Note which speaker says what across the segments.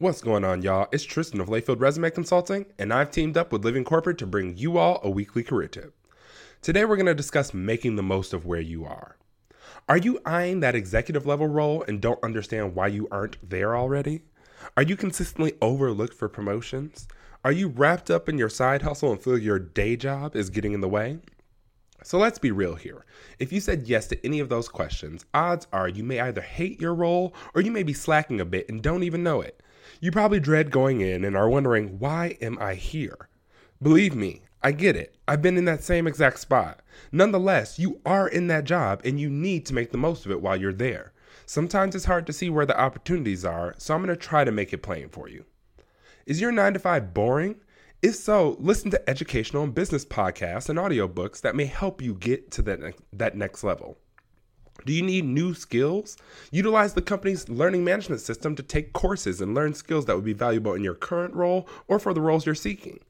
Speaker 1: What's going on, y'all? It's Tristan of Layfield Resume Consulting, and I've teamed up with Living Corporate to bring you all a weekly career tip. Today, we're going to discuss making the most of where you are. Are you eyeing that executive level role and don't understand why you aren't there already? Are you consistently overlooked for promotions? Are you wrapped up in your side hustle and feel your day job is getting in the way? So let's be real here. If you said yes to any of those questions, odds are you may either hate your role or you may be slacking a bit and don't even know it. You probably dread going in and are wondering, why am I here? Believe me, I get it. I've been in that same exact spot. Nonetheless, you are in that job and you need to make the most of it while you're there. Sometimes it's hard to see where the opportunities are, so I'm going to try to make it plain for you. Is your 9 to 5 boring? If so, listen to educational and business podcasts and audiobooks that may help you get to that, ne- that next level. Do you need new skills? Utilize the company's learning management system to take courses and learn skills that would be valuable in your current role or for the roles you're seeking.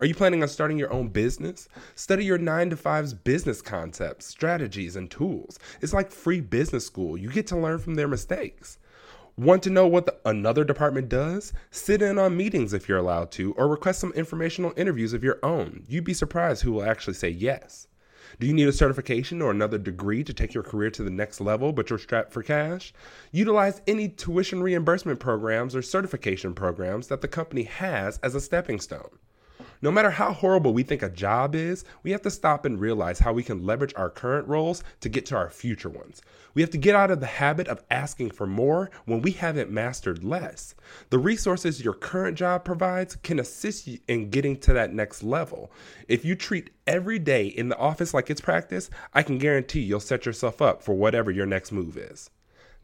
Speaker 1: Are you planning on starting your own business? Study your 9 to 5's business concepts, strategies, and tools. It's like free business school. You get to learn from their mistakes. Want to know what the, another department does? Sit in on meetings if you're allowed to, or request some informational interviews of your own. You'd be surprised who will actually say yes. Do you need a certification or another degree to take your career to the next level, but you're strapped for cash? Utilize any tuition reimbursement programs or certification programs that the company has as a stepping stone. No matter how horrible we think a job is, we have to stop and realize how we can leverage our current roles to get to our future ones. We have to get out of the habit of asking for more when we haven't mastered less. The resources your current job provides can assist you in getting to that next level. If you treat every day in the office like it's practice, I can guarantee you'll set yourself up for whatever your next move is.